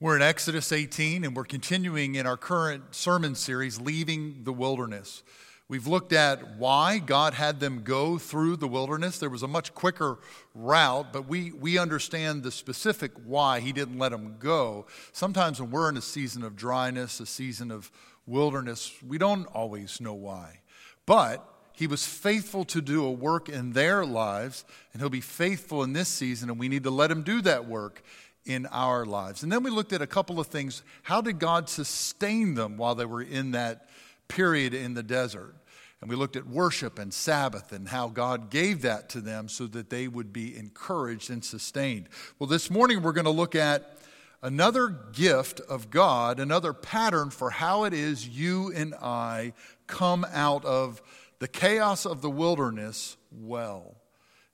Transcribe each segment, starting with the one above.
We're in Exodus 18, and we're continuing in our current sermon series, Leaving the Wilderness. We've looked at why God had them go through the wilderness. There was a much quicker route, but we, we understand the specific why He didn't let them go. Sometimes when we're in a season of dryness, a season of wilderness, we don't always know why. But He was faithful to do a work in their lives, and He'll be faithful in this season, and we need to let Him do that work in our lives. And then we looked at a couple of things. How did God sustain them while they were in that period in the desert? And we looked at worship and Sabbath and how God gave that to them so that they would be encouraged and sustained. Well, this morning we're going to look at another gift of God, another pattern for how it is you and I come out of the chaos of the wilderness well.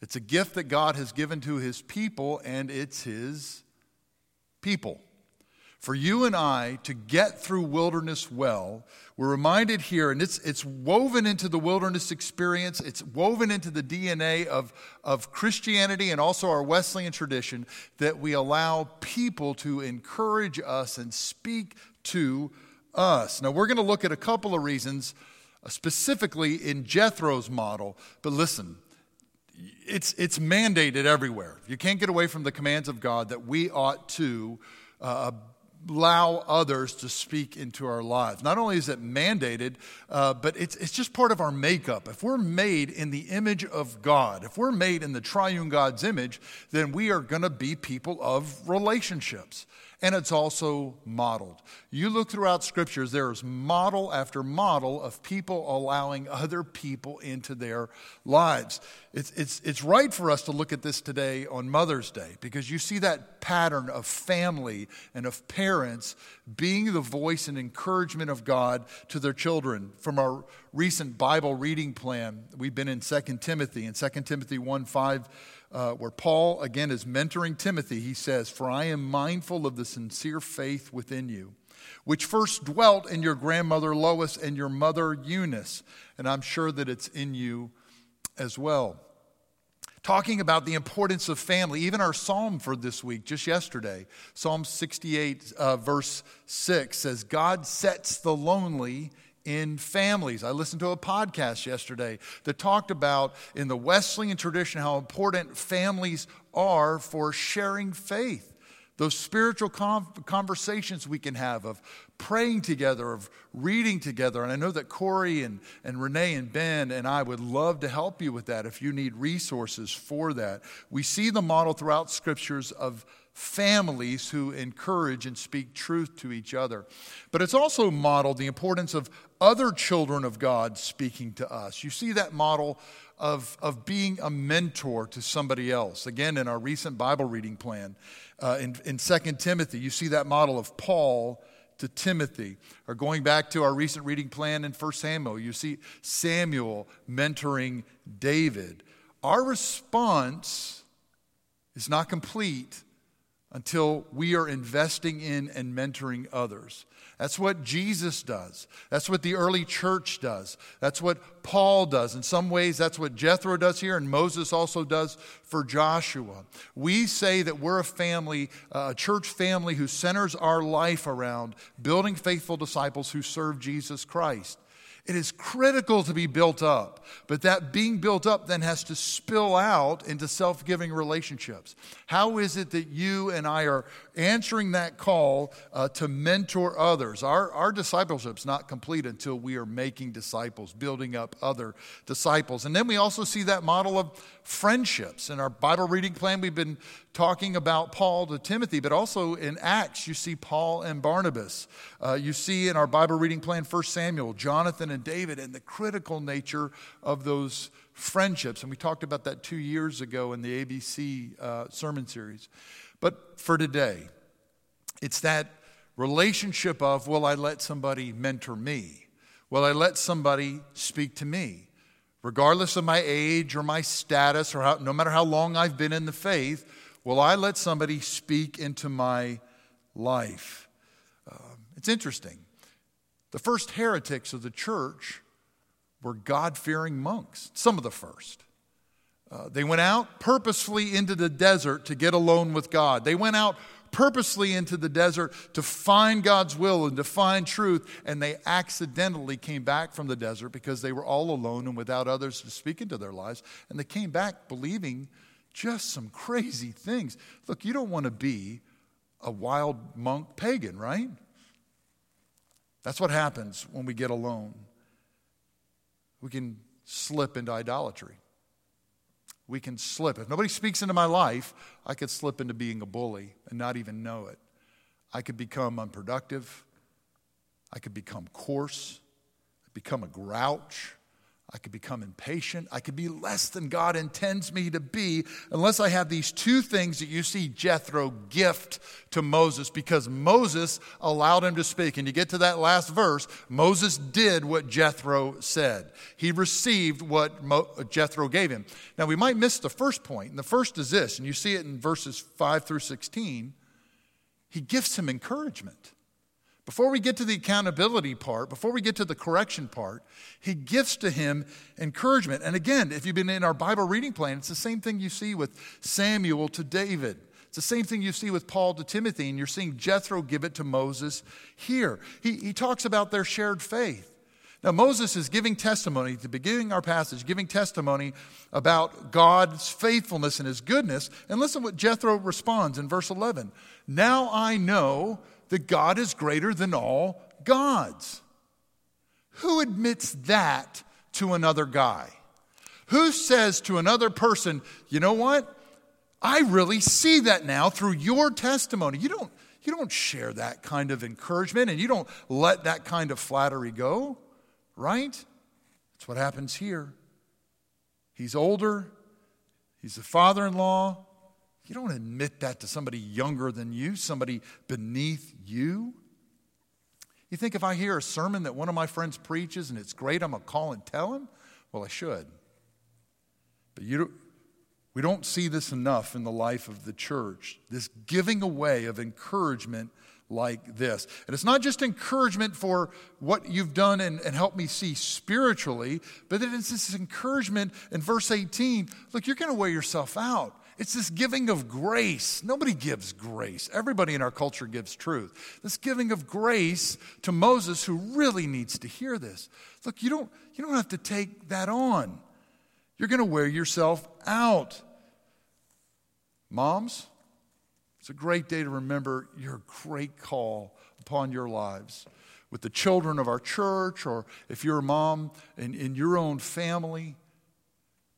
It's a gift that God has given to his people, and it's his people. For you and I to get through wilderness well, we're reminded here, and it's, it's woven into the wilderness experience, it's woven into the DNA of, of Christianity and also our Wesleyan tradition, that we allow people to encourage us and speak to us. Now, we're going to look at a couple of reasons, specifically in Jethro's model, but listen, it's, it's mandated everywhere. You can't get away from the commands of God that we ought to uh, allow others to speak into our lives. Not only is it mandated, uh, but it's, it's just part of our makeup. If we're made in the image of God, if we're made in the triune God's image, then we are going to be people of relationships and it's also modeled. You look throughout scriptures, there is model after model of people allowing other people into their lives. It's, it's, it's right for us to look at this today on Mother's Day because you see that pattern of family and of parents being the voice and encouragement of God to their children. From our recent Bible reading plan, we've been in 2 Timothy, and 2 Timothy 1 5 uh, where Paul, again, is mentoring Timothy. He says, For I am mindful of the sincere faith within you, which first dwelt in your grandmother Lois and your mother Eunice, and I'm sure that it's in you as well. Talking about the importance of family, even our psalm for this week, just yesterday, Psalm 68, uh, verse 6 says, God sets the lonely in families. I listened to a podcast yesterday that talked about in the Wesleyan tradition how important families are for sharing faith. Those spiritual conversations we can have of praying together, of reading together. And I know that Corey and, and Renee and Ben and I would love to help you with that if you need resources for that. We see the model throughout scriptures of families who encourage and speak truth to each other. But it's also modeled the importance of other children of God speaking to us. You see that model of, of being a mentor to somebody else. Again, in our recent Bible reading plan, uh, in, in 2 Timothy, you see that model of Paul to Timothy. Or going back to our recent reading plan in 1 Samuel, you see Samuel mentoring David. Our response is not complete until we are investing in and mentoring others. That's what Jesus does. That's what the early church does. That's what Paul does. In some ways, that's what Jethro does here, and Moses also does for Joshua. We say that we're a family, uh, a church family who centers our life around building faithful disciples who serve Jesus Christ. It is critical to be built up, but that being built up then has to spill out into self giving relationships. How is it that you and I are answering that call uh, to mentor others? Our, our discipleship's not complete until we are making disciples, building up other disciples. And then we also see that model of friendships. In our Bible reading plan, we've been talking about Paul to Timothy, but also in Acts, you see Paul and Barnabas. Uh, you see in our Bible reading plan, 1 Samuel, Jonathan and David, and the critical nature of those friendships. And we talked about that two years ago in the ABC uh, sermon series. But for today, it's that relationship of will I let somebody mentor me? Will I let somebody speak to me? regardless of my age or my status or how, no matter how long I've been in the faith, will I let somebody speak into my life? Uh, it's interesting. The first heretics of the church were God fearing monks, some of the first. Uh, they went out purposefully into the desert to get alone with God. They went out purposely into the desert to find God's will and to find truth, and they accidentally came back from the desert because they were all alone and without others to speak into their lives. And they came back believing just some crazy things. Look, you don't want to be a wild monk pagan, right? That's what happens when we get alone. We can slip into idolatry. We can slip. If nobody speaks into my life, I could slip into being a bully and not even know it. I could become unproductive. I could become coarse, become a grouch. I could become impatient. I could be less than God intends me to be unless I have these two things that you see Jethro gift to Moses because Moses allowed him to speak. And you get to that last verse, Moses did what Jethro said. He received what Mo- Jethro gave him. Now, we might miss the first point, and the first is this, and you see it in verses 5 through 16. He gives him encouragement. Before we get to the accountability part, before we get to the correction part, he gives to him encouragement. And again, if you've been in our Bible reading plan, it's the same thing you see with Samuel to David. It's the same thing you see with Paul to Timothy, and you're seeing Jethro give it to Moses here. He, he talks about their shared faith. Now, Moses is giving testimony, the beginning our passage, giving testimony about God's faithfulness and his goodness. And listen what Jethro responds in verse 11. Now I know that God is greater than all gods. Who admits that to another guy? Who says to another person, you know what? I really see that now through your testimony. You don't, you don't share that kind of encouragement and you don't let that kind of flattery go, right? That's what happens here. He's older, he's the father in law, you don't admit that to somebody younger than you, somebody beneath you. You think if I hear a sermon that one of my friends preaches and it's great, I'm going to call and tell him? Well, I should. But you, don't, we don't see this enough in the life of the church this giving away of encouragement like this. And it's not just encouragement for what you've done and, and helped me see spiritually, but it is this encouragement in verse 18 look, you're going to wear yourself out. It's this giving of grace. Nobody gives grace. Everybody in our culture gives truth. This giving of grace to Moses, who really needs to hear this. Look, you don't, you don't have to take that on. You're going to wear yourself out. Moms, it's a great day to remember your great call upon your lives with the children of our church, or if you're a mom in, in your own family.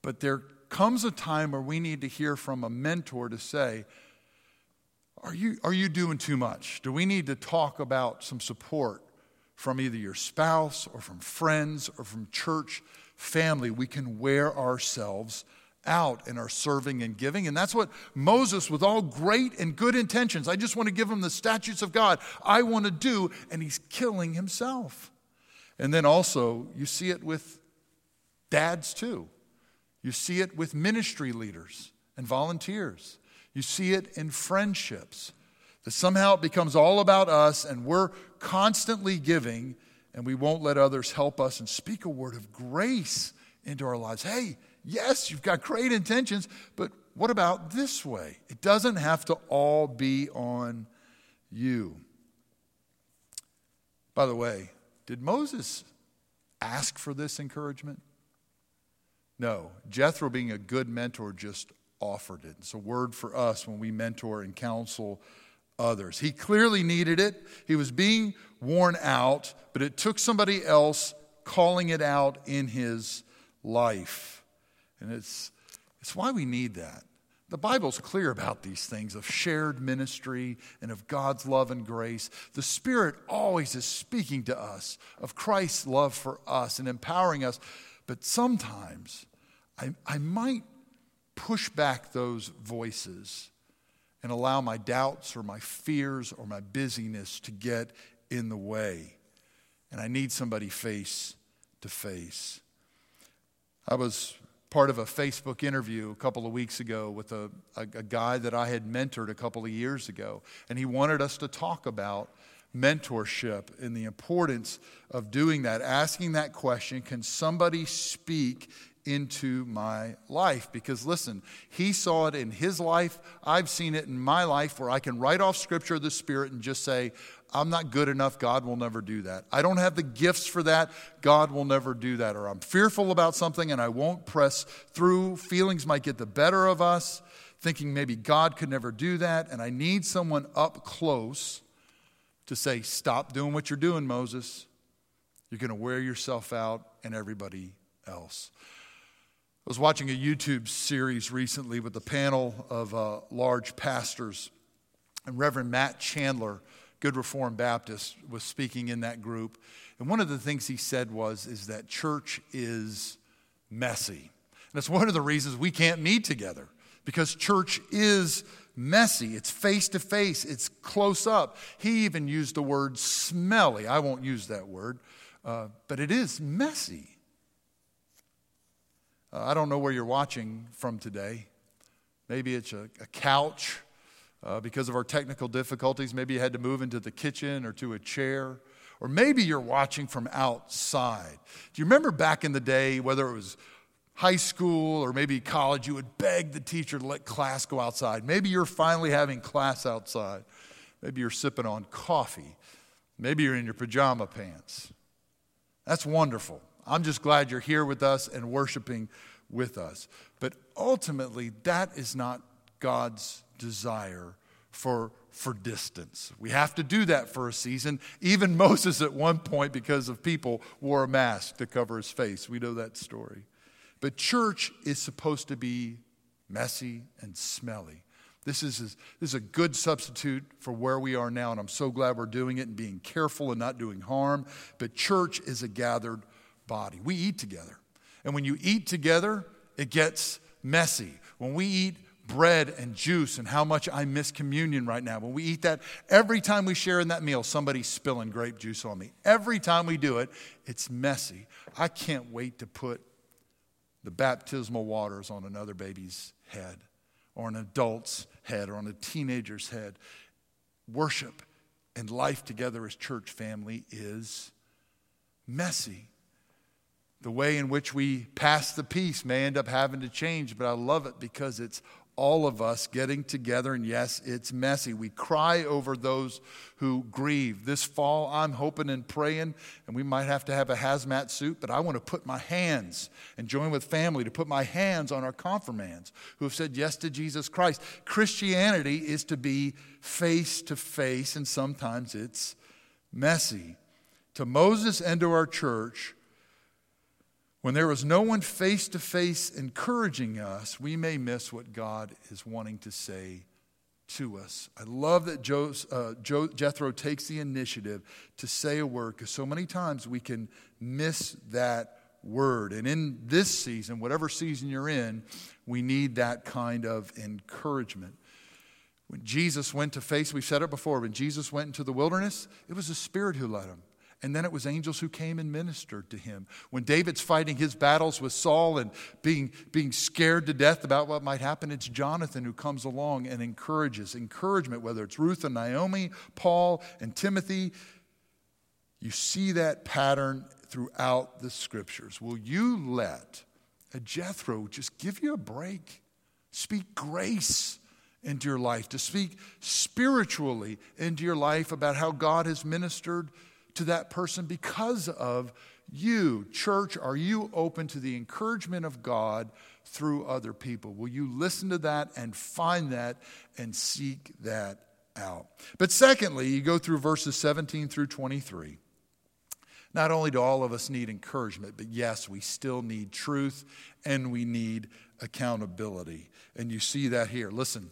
But there comes a time where we need to hear from a mentor to say, are you, are you doing too much? Do we need to talk about some support from either your spouse or from friends or from church family? We can wear ourselves out in our serving and giving. And that's what Moses, with all great and good intentions, I just want to give him the statutes of God, I want to do, and he's killing himself. And then also, you see it with dads too. You see it with ministry leaders and volunteers. You see it in friendships. That somehow it becomes all about us and we're constantly giving and we won't let others help us and speak a word of grace into our lives. Hey, yes, you've got great intentions, but what about this way? It doesn't have to all be on you. By the way, did Moses ask for this encouragement? No, Jethro, being a good mentor, just offered it. It's a word for us when we mentor and counsel others. He clearly needed it. He was being worn out, but it took somebody else calling it out in his life. And it's, it's why we need that. The Bible's clear about these things of shared ministry and of God's love and grace. The Spirit always is speaking to us of Christ's love for us and empowering us. But sometimes I, I might push back those voices and allow my doubts or my fears or my busyness to get in the way. And I need somebody face to face. I was part of a Facebook interview a couple of weeks ago with a, a, a, guy that I had mentored a couple of years ago, and he wanted us to talk about mentorship and the importance of doing that, asking that question can somebody speak into my life. Because listen, he saw it in his life. I've seen it in my life where I can write off scripture of the Spirit and just say, I'm not good enough. God will never do that. I don't have the gifts for that. God will never do that. Or I'm fearful about something and I won't press through. Feelings might get the better of us, thinking maybe God could never do that. And I need someone up close to say, Stop doing what you're doing, Moses. You're going to wear yourself out and everybody else. I was watching a YouTube series recently with a panel of uh, large pastors, and Reverend Matt Chandler Good Reformed Baptist, was speaking in that group. And one of the things he said was, is that church is messy. And it's one of the reasons we can't meet together because church is messy. It's face to face, it's close up. He even used the word smelly. I won't use that word, uh, but it is messy. Uh, I don't know where you're watching from today. Maybe it's a, a couch uh, because of our technical difficulties. Maybe you had to move into the kitchen or to a chair. Or maybe you're watching from outside. Do you remember back in the day, whether it was high school or maybe college, you would beg the teacher to let class go outside? Maybe you're finally having class outside. Maybe you're sipping on coffee. Maybe you're in your pajama pants. That's wonderful. I'm just glad you're here with us and worshiping with us. But ultimately, that is not God's desire for, for distance. We have to do that for a season. Even Moses, at one point, because of people, wore a mask to cover his face. We know that story. But church is supposed to be messy and smelly. This is, this is a good substitute for where we are now, and I'm so glad we're doing it and being careful and not doing harm. But church is a gathered body. We eat together. And when you eat together, it gets messy. When we eat bread and juice and how much I miss communion right now. When we eat that, every time we share in that meal, somebody's spilling grape juice on me. Every time we do it, it's messy. I can't wait to put the baptismal waters on another baby's head or an adult's head or on a teenager's head. Worship and life together as church family is messy. The way in which we pass the peace may end up having to change, but I love it because it's all of us getting together, and yes, it's messy. We cry over those who grieve. This fall, I'm hoping and praying, and we might have to have a hazmat suit, but I want to put my hands and join with family to put my hands on our confirmands who have said yes to Jesus Christ. Christianity is to be face to face, and sometimes it's messy. To Moses and to our church, when there is no one face to face encouraging us, we may miss what God is wanting to say to us. I love that uh, Jethro takes the initiative to say a word because so many times we can miss that word. And in this season, whatever season you're in, we need that kind of encouragement. When Jesus went to face, we've said it before, when Jesus went into the wilderness, it was the Spirit who led him. And then it was angels who came and ministered to him. When David's fighting his battles with Saul and being, being scared to death about what might happen, it's Jonathan who comes along and encourages. Encouragement, whether it's Ruth and Naomi, Paul and Timothy, you see that pattern throughout the scriptures. Will you let a Jethro just give you a break? Speak grace into your life, to speak spiritually into your life about how God has ministered to that person because of you. Church, are you open to the encouragement of God through other people? Will you listen to that and find that and seek that out? But secondly, you go through verses 17 through 23. Not only do all of us need encouragement, but yes, we still need truth and we need accountability. And you see that here. Listen,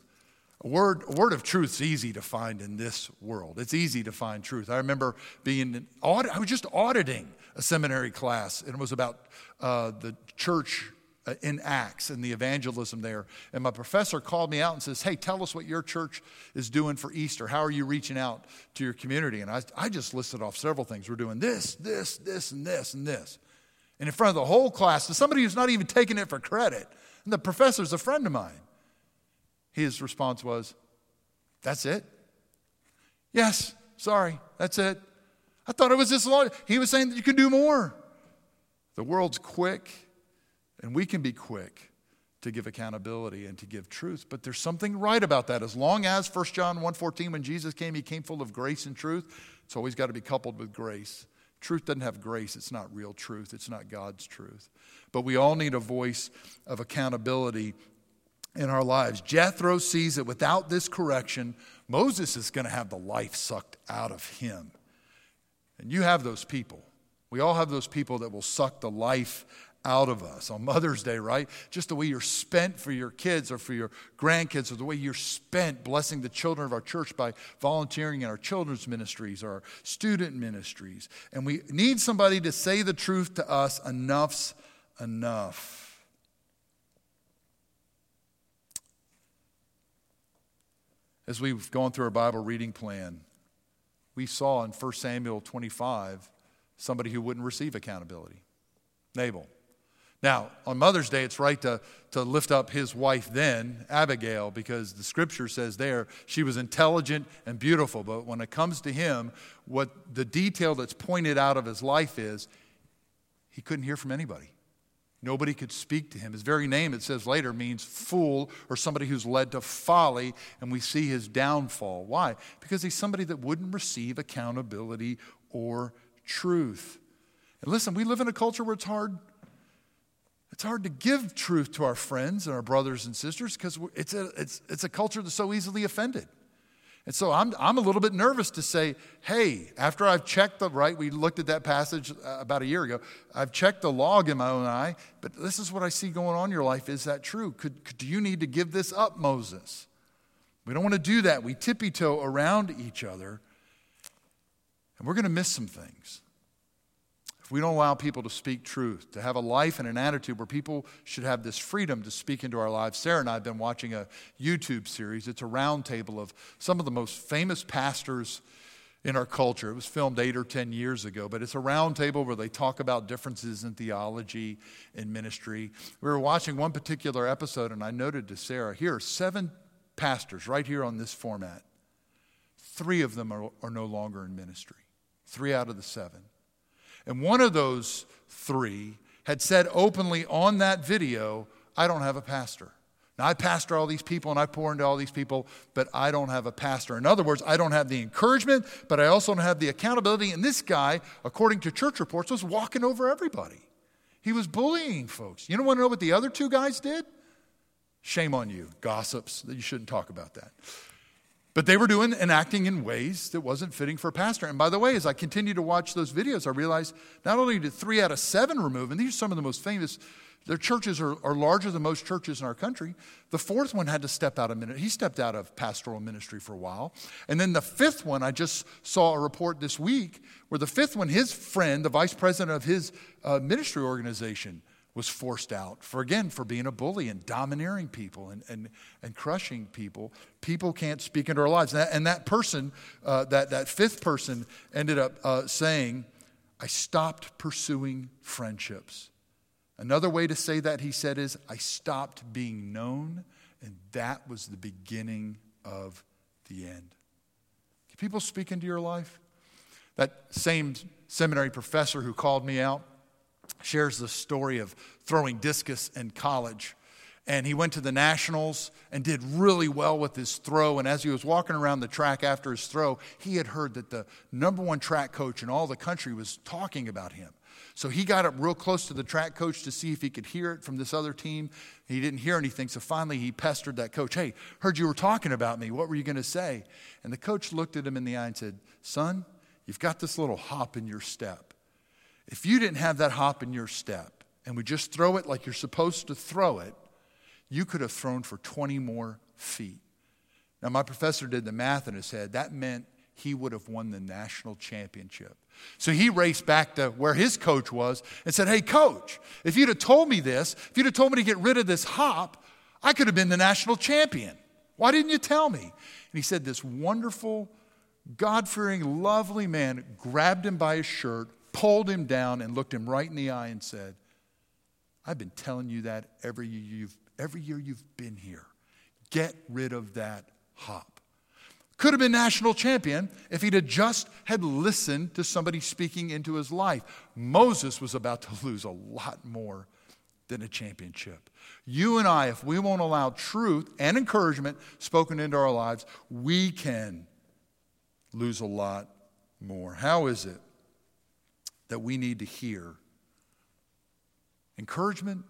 word, word of truth is easy to find in this world. It's easy to find truth. I remember being, audit, I was just auditing a seminary class, and it was about uh, the church uh, in Acts and the evangelism there. And my professor called me out and says, Hey, tell us what your church is doing for Easter. How are you reaching out to your community? And I, I just listed off several things. We're doing this, this, this, and this, and this. And in front of the whole class, to somebody who's not even taking it for credit. And the professor's a friend of mine. His response was, That's it? Yes, sorry, that's it. I thought it was this long. He was saying that you can do more. The world's quick And we can be quick to give accountability and to give truth, but there's something right about that. As long as 1 John 1:14 when Jesus came, he came full of grace and truth. It's always got to be coupled with grace. Truth doesn't have grace. It's not real truth. It's not God's truth. But we all need a voice of accountability in our lives. Jethro sees that without this correction, Moses is going to have the life sucked out of him. And you have those people. We all have those people that will suck the life out of us on Mother's Day, right? Just the way you're spent for your kids or for your grandkids, or the way you're spent blessing the children of our church by volunteering in our children's ministries or our student ministries. And we need somebody to say the truth to us enough's enough. As we've gone through our Bible reading plan, we saw in 1 Samuel 25 somebody who wouldn't receive accountability Nabal. Now, on Mother's Day, it's right to, to lift up his wife then, Abigail, because the scripture says there she was intelligent and beautiful. But when it comes to him, what the detail that's pointed out of his life is he couldn't hear from anybody. Nobody could speak to him. His very name, it says later, means fool or somebody who's led to folly, and we see his downfall. Why? Because he's somebody that wouldn't receive accountability or truth. And listen, we live in a culture where it's hard it's hard to give truth to our friends and our brothers and sisters because it's a, it's, it's a culture that's so easily offended. And so I'm, I'm a little bit nervous to say, hey, after I've checked the right, we looked at that passage uh, about a year ago. I've checked the log in my own eye, but this is what I see going on in your life. Is that true? Could, could, do you need to give this up, Moses? We don't want to do that. We tippy toe around each other, and we're going to miss some things if we don't allow people to speak truth, to have a life and an attitude where people should have this freedom to speak into our lives. Sarah and I have been watching a YouTube series. It's a roundtable of some of the most famous pastors in our culture. It was filmed eight or 10 years ago, but it's a roundtable where they talk about differences in theology and ministry. We were watching one particular episode, and I noted to Sarah here are seven pastors right here on this format. Three of them are, are no longer in ministry, three out of the seven. And one of those three had said openly on that video, I don't have a pastor. Now, I pastor all these people and I pour into all these people, but I don't have a pastor. In other words, I don't have the encouragement, but I also don't have the accountability. And this guy, according to church reports, was walking over everybody. He was bullying folks. You don't want to know what the other two guys did? Shame on you, gossips, you shouldn't talk about that. But they were doing and acting in ways that wasn't fitting for a pastor. And by the way, as I continued to watch those videos, I realized not only did three out of seven remove, and these are some of the most famous, their churches are, are larger than most churches in our country. The fourth one had to step out of ministry. He stepped out of pastoral ministry for a while. And then the fifth one, I just saw a report this week where the fifth one, his friend, the vice president of his uh, ministry organization, was forced out for again for being a bully and domineering people and, and, and crushing people. People can't speak into our lives. And that, and that person uh, that, that fifth person ended up uh, saying i stopped pursuing friendships. Another way to say that he said is i stopped being known and that was the beginning of the end. Can people speak into your life? That same seminary professor who called me out shares the story of throwing discus in college. And he went to the Nationals and did really well with his throw. And as he was walking around the track after his throw, he had heard that the number one track coach in all the country was talking about him. So he got up real close to the track coach to see if he could hear it from this other team. He didn't hear anything. So finally, he pestered that coach Hey, heard you were talking about me. What were you going to say? And the coach looked at him in the eye and said, Son, you've got this little hop in your step. If you didn't have that hop in your step and would just throw it like you're supposed to throw it, you could have thrown for 20 more feet. Now, my professor did the math in his head. That meant he would have won the national championship. So he raced back to where his coach was and said, Hey, coach, if you'd have told me this, if you'd have told me to get rid of this hop, I could have been the national champion. Why didn't you tell me? And he said, This wonderful, God fearing, lovely man grabbed him by his shirt, pulled him down and looked him right in the eye and said, I've been telling you that every year you've, every year you've been here. Get rid of that hop. Could have been national champion if he'd have just had listened to somebody speaking into his life. Moses was about to lose a lot more than a championship. You and I, if we won't allow truth and encouragement spoken into our lives, we can lose a lot more. How is it that we need to hear encouragement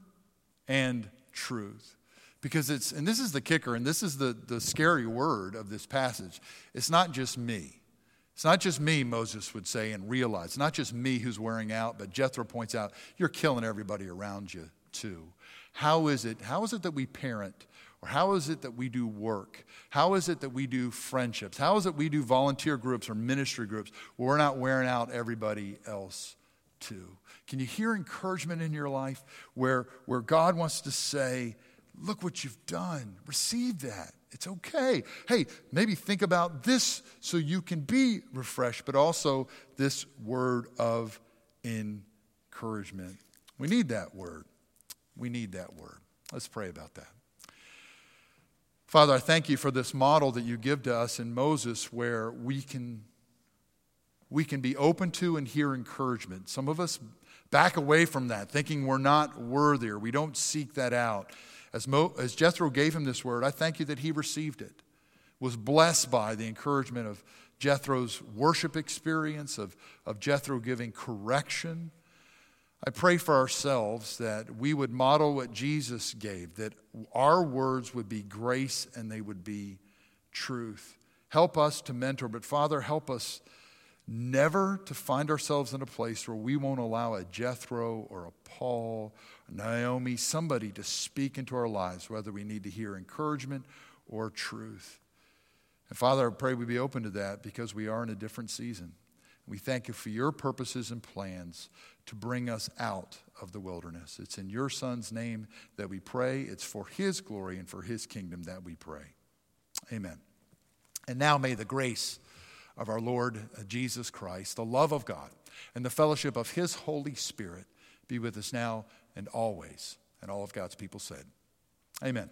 and truth? Because it's, and this is the kicker, and this is the, the scary word of this passage. It's not just me. It's not just me, Moses would say and realize. It's not just me who's wearing out, but Jethro points out, you're killing everybody around you too. How is it, how is it that we parent? Or how is it that we do work? How is it that we do friendships? How is it we do volunteer groups or ministry groups where we're not wearing out everybody else too? Can you hear encouragement in your life where, where God wants to say, Look what you've done. Receive that. It's okay. Hey, maybe think about this so you can be refreshed, but also this word of encouragement. We need that word. We need that word. Let's pray about that. Father, I thank you for this model that you give to us in Moses where we can, we can be open to and hear encouragement. Some of us back away from that, thinking we're not worthy or we don't seek that out. As, Mo, as Jethro gave him this word, I thank you that he received it, was blessed by the encouragement of Jethro's worship experience, of, of Jethro giving correction. I pray for ourselves that we would model what Jesus gave, that our words would be grace and they would be truth. Help us to mentor, but Father, help us never to find ourselves in a place where we won't allow a Jethro or a Paul, a Naomi, somebody to speak into our lives, whether we need to hear encouragement or truth. And Father, I pray we be open to that because we are in a different season. We thank you for your purposes and plans to bring us out of the wilderness. It's in your Son's name that we pray. It's for his glory and for his kingdom that we pray. Amen. And now may the grace of our Lord Jesus Christ, the love of God, and the fellowship of His Holy Spirit be with us now and always. And all of God's people said, Amen.